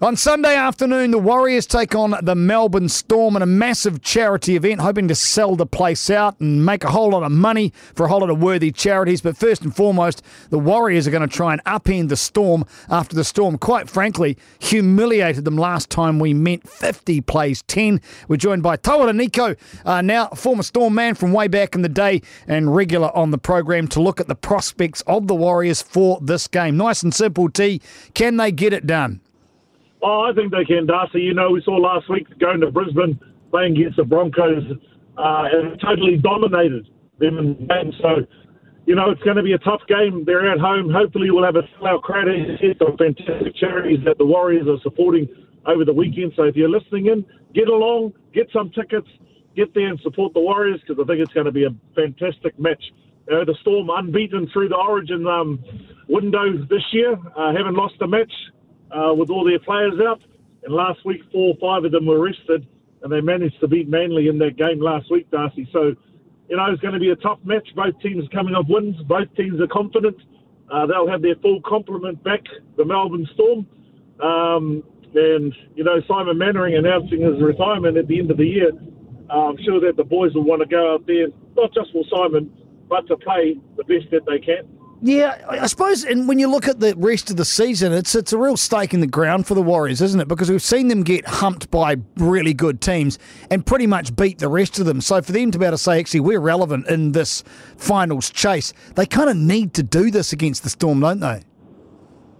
On Sunday afternoon, the Warriors take on the Melbourne Storm in a massive charity event, hoping to sell the place out and make a whole lot of money for a whole lot of worthy charities. But first and foremost, the Warriors are going to try and upend the Storm after the Storm, quite frankly, humiliated them last time we met. 50 plays 10. We're joined by Tawera Nikau, uh, now former Storm man from way back in the day and regular on the program to look at the prospects of the Warriors for this game. Nice and simple, T. Can they get it done? Oh, I think they can, Darcy. You know, we saw last week going to Brisbane playing against the Broncos uh, and totally dominated them in the game. So, you know, it's going to be a tough game. They're at home. Hopefully, we'll have a sellout crowd. Here's some fantastic charities that the Warriors are supporting over the weekend. So, if you're listening in, get along, get some tickets, get there and support the Warriors because I think it's going to be a fantastic match. Uh, the Storm unbeaten through the Origin um, window this year, uh, haven't lost a match uh, with all their players out. And last week, four or five of them were rested, and they managed to beat Manly in that game last week, Darcy. So, you know, it's going to be a tough match. Both teams coming off wins. Both teams are confident. Uh, they'll have their full complement back, the Melbourne Storm. Um, and, you know, Simon Mannering announcing his retirement at the end of the year. Uh, I'm sure that the boys will want to go out there, not just for Simon, but to play the best that they can. Yeah, I suppose, and when you look at the rest of the season, it's it's a real stake in the ground for the Warriors, isn't it? Because we've seen them get humped by really good teams and pretty much beat the rest of them. So for them to be able to say, actually, we're relevant in this finals chase, they kind of need to do this against the Storm, don't they?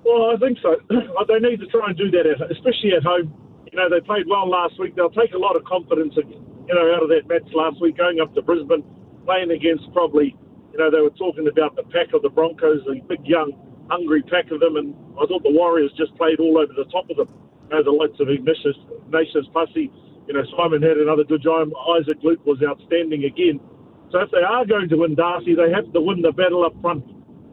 Well, I think so. they need to try and do that, especially at home. You know, they played well last week. They'll take a lot of confidence, you know, out of that match last week, going up to Brisbane, playing against probably you know, they were talking about the pack of the Broncos, the big, young, hungry pack of them, and I thought the Warriors just played all over the top of them. You know, the likes of Ignatius, Agnatius Paasi, you know, Simon had another good job. Isaac Luke was outstanding again. So if they are going to win Darcy, they have to win the battle up front.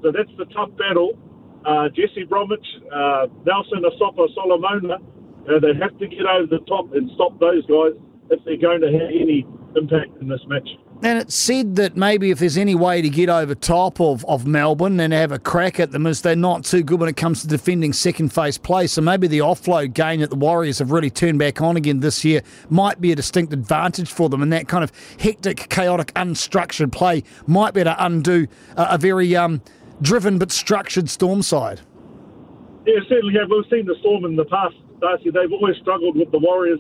So that's the tough battle. Uh, Jesse Bromwich, uh, Nelson Asofa Solomona, they have to get over the top and stop those guys if they're going to have any impact in this match. And it said that maybe if there's any way to get over top of, of Melbourne and have a crack at them, as they're not too good when it comes to defending second phase play. So maybe the offload game that the Warriors have really turned back on again this year might be a distinct advantage for them. And that kind of hectic, chaotic, unstructured play might be to undo a, a very um, driven but structured Storm side. Yeah, certainly have. We've seen the Storm in the past, Darcy. They've always struggled with the Warriors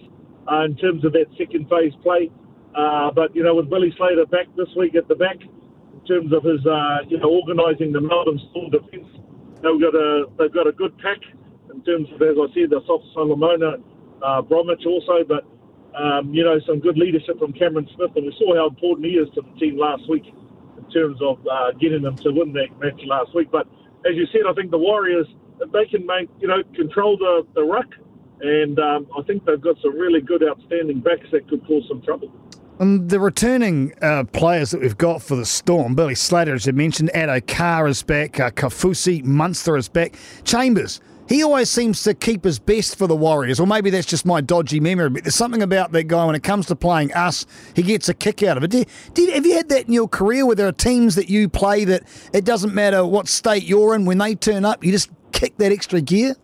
uh, in terms of that second phase play. Uh, but, you know, with Billy Slater back this week at the back, in terms of his, uh, you know, organising the Melbourne Storm defence, they've got a they've got a good pack in terms of, as I said, the Asofa Solomona, uh, Bromwich also, but, um, you know, some good leadership from Cameron Smith, and we saw how important he is to the team last week in terms of uh, getting them to win that match last week. But as you said, I think the Warriors, if they can make, you know, control the, the ruck, and um, I think they've got some really good, outstanding backs that could cause some trouble. And the returning uh, players that we've got for the Storm, Billy Slater, as you mentioned, Addo-Carr is back, uh, Kaufusi, Munster is back, Chambers. He always seems to keep his best for the Warriors, or maybe that's just my dodgy memory. But there's something about that guy when it comes to playing us, he gets a kick out of it. Did, did, have you had that in your career where there are teams that you play that it doesn't matter what state you're in, when they turn up, you just kick that extra gear?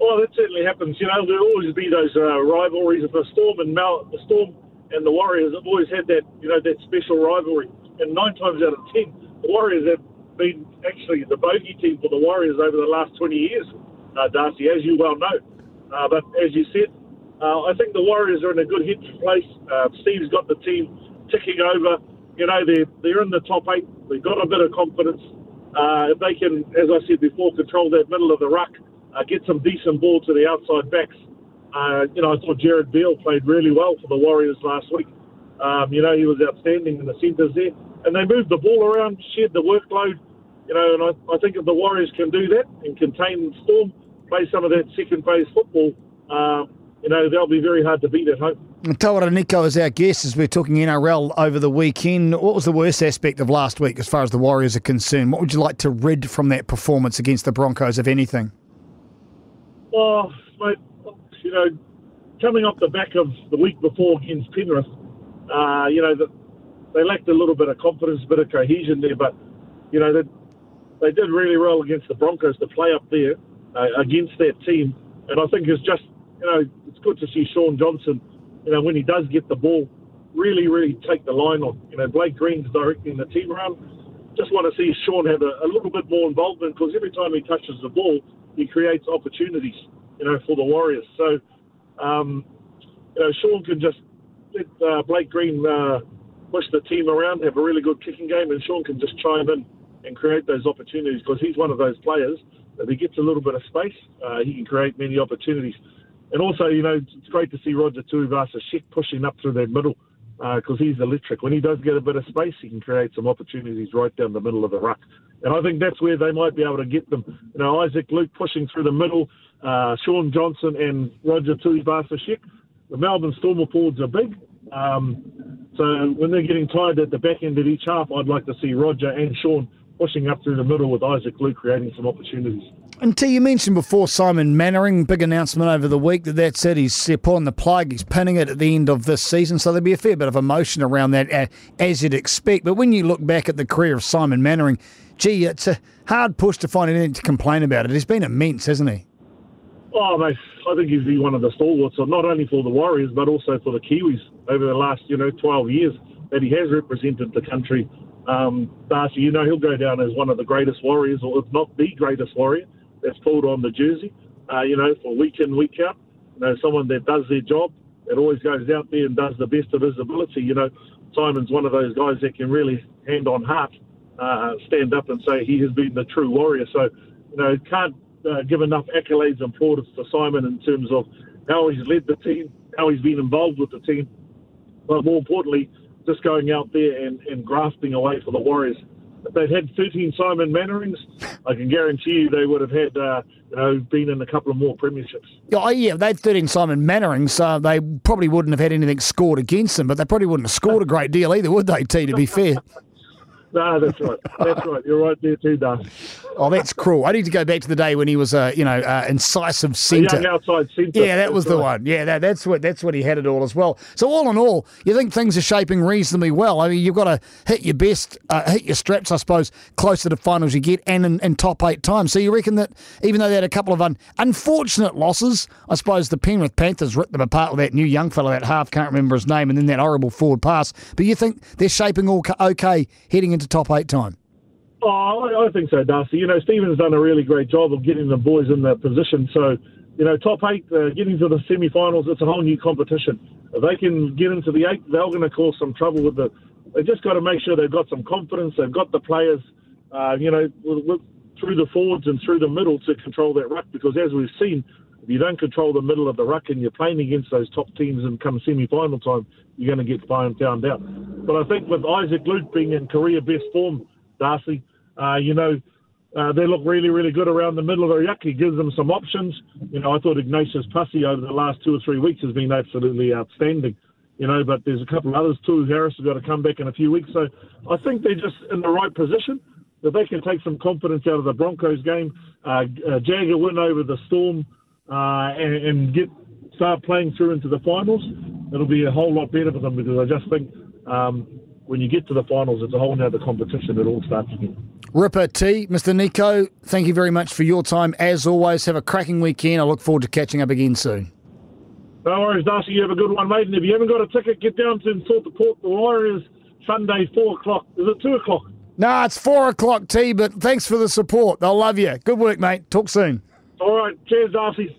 Well, that certainly happens. You know, there'll always be those uh, rivalries of the Storm and Mal- the Storm and the Warriors have always had that, you know, that special rivalry. And nine times out of ten, the Warriors have been actually the bogey team for the Warriors over the last 20 years, uh, Darcy, as you well know. Uh, but as you said, uh, I think the Warriors are in a good hit place. Uh, Steve's got the team ticking over. You know, they're, they're in the top eight. They've got a bit of confidence. Uh, if they can, as I said before, control that middle of the ruck, uh, get some decent ball to the outside backs, uh, you know, I thought Gerard Beale played really well for the Warriors last week. Um, you know, he was outstanding in the centres there. And they moved the ball around, shared the workload. You know, and I, I think if the Warriors can do that and contain Storm, play some of that second phase football, um, you know, they'll be very hard to beat at home. Tawera Nikau is our guest as we're talking NRL over the weekend. What was the worst aspect of last week as far as the Warriors are concerned? What would you like to rid from that performance against the Broncos, if anything? Oh, mate, you know, coming off the back of the week before against Penrith, uh, you know, the, they lacked a little bit of confidence, a bit of cohesion there, but, you know, they, they did really well against the Broncos to play up there uh, against that team And I think it's just, you know, it's good to see Shaun Johnson, you know, when he does get the ball, really, really take the line on. You know, Blake Green's directing the team around. Just want to see Shaun have a, a little bit more involvement because every time he touches the ball, he creates opportunities, you know, for the Warriors. So, um, you know, Shaun can just let uh, Blake Green uh, push the team around, have a really good kicking game, and Shaun can just chime in and create those opportunities because he's one of those players if he gets a little bit of space, uh, he can create many opportunities. And also, you know, it's great to see Roger Tuivasa-Sheck pushing up through that middle because uh, he's electric. When he does get a bit of space, he can create some opportunities right down the middle of the ruck. And I think that's where they might be able to get them. You know, Isaac Luke pushing through the middle, uh, Shaun Johnson and Roger Tuivasa-Sheck. The Melbourne Storm forwards are big. Um, so when they're getting tired at the back end of each half, I'd like to see Roger and Shaun pushing up through the middle with Isaac Luke creating some opportunities. And T, you mentioned before Simon Mannering, big announcement over the week that that's it. He's pulling the plug, he's pinning it at the end of this season. So there'll be a fair bit of emotion around that, as you'd expect. But when you look back at the career of Simon Mannering, gee, it's a hard push to find anything to complain about it. He's been immense, hasn't he? Oh, mate, I think he's been one of the stalwarts, not only for the Warriors, but also for the Kiwis over the last, you know, 12 years that he has represented the country. Um, Darcy, you know, he'll go down as one of the greatest Warriors, or if not the greatest Warrior that's pulled on the jersey, uh, you know, for week in, week out. You know, someone that does their job, that always goes out there and does the best of his ability. You know, Simon's one of those guys that can really, hand on heart, uh, stand up and say he has been the true Warrior. So, you know, can't uh, give enough accolades and plaudits to Simon in terms of how he's led the team, how he's been involved with the team, but more importantly, just going out there and, and grafting away for the Warriors. They'd had 13 Simon Mannerings, I can guarantee you they would have had, uh, you know, been in a couple of more premierships. Oh, yeah, they had 13 Simon Mannerings. Uh, they probably wouldn't have had anything scored against them, but they probably wouldn't have scored a great deal either, would they, T, to be fair? No, that's right. That's right. You're right there too, Darcy. Oh, that's cruel. I need to go back to the day when he was a, you know, uh, incisive centre. young outside centre. Yeah, that was the one. Yeah, that, that's what that's what he had it all as well. So all in all, you think things are shaping reasonably well. I mean, you've got to hit your best, uh, hit your straps, I suppose, closer to finals you get, and in, in, top eight times. So you reckon that even though they had a couple of un, unfortunate losses, I suppose the Penrith Panthers ripped them apart with that new young fellow, that half can't remember his name, and then that horrible forward pass. But you think they're shaping all okay heading into top eight time? Oh, I think so, Darcy. You know, Stephen's done a really great job of getting the boys in that position. So, you know, top eight, uh, getting to the semi-finals, it's a whole new competition. If they can get into the eight, they're going to cause some trouble with the. they've just got to make sure they've got some confidence. They've got the players, uh, you know, with, with, through the forwards and through the middle to control that ruck. Because as we've seen, if you don't control the middle of the ruck and you're playing against those top teams and come semi-final time, you're going to get found down. But I think with Isaac Luke being in career best form, Darcy, uh, you know, uh, they look really, really good around the middle of the ruck. He gives them some options. You know, I thought Agnatius Paasi over the last two or three weeks has been absolutely outstanding. You know, but there's a couple of others too. Harris has got to come back in a few weeks. So I think they're just in the right position. That they can take some confidence out of the Broncos game, uh, uh, Jagger win over the Storm, uh, and, and get start playing through into the finals, it'll be a whole lot better for them because I just think um, when you get to the finals, it's a whole other competition. It all starts again. Ripper T, Mr. Nikau, thank you very much for your time. As always, have a cracking weekend. I look forward to catching up again soon. No worries, Darcy. You have a good one, mate. And if you haven't got a ticket, get down to Salt the Port. The Warriors Sunday, four o'clock. Is it two o'clock? No, nah, it's four o'clock, T. But thanks for the support. They'll love you. Good work, mate. Talk soon. All right. Cheers, Darcy.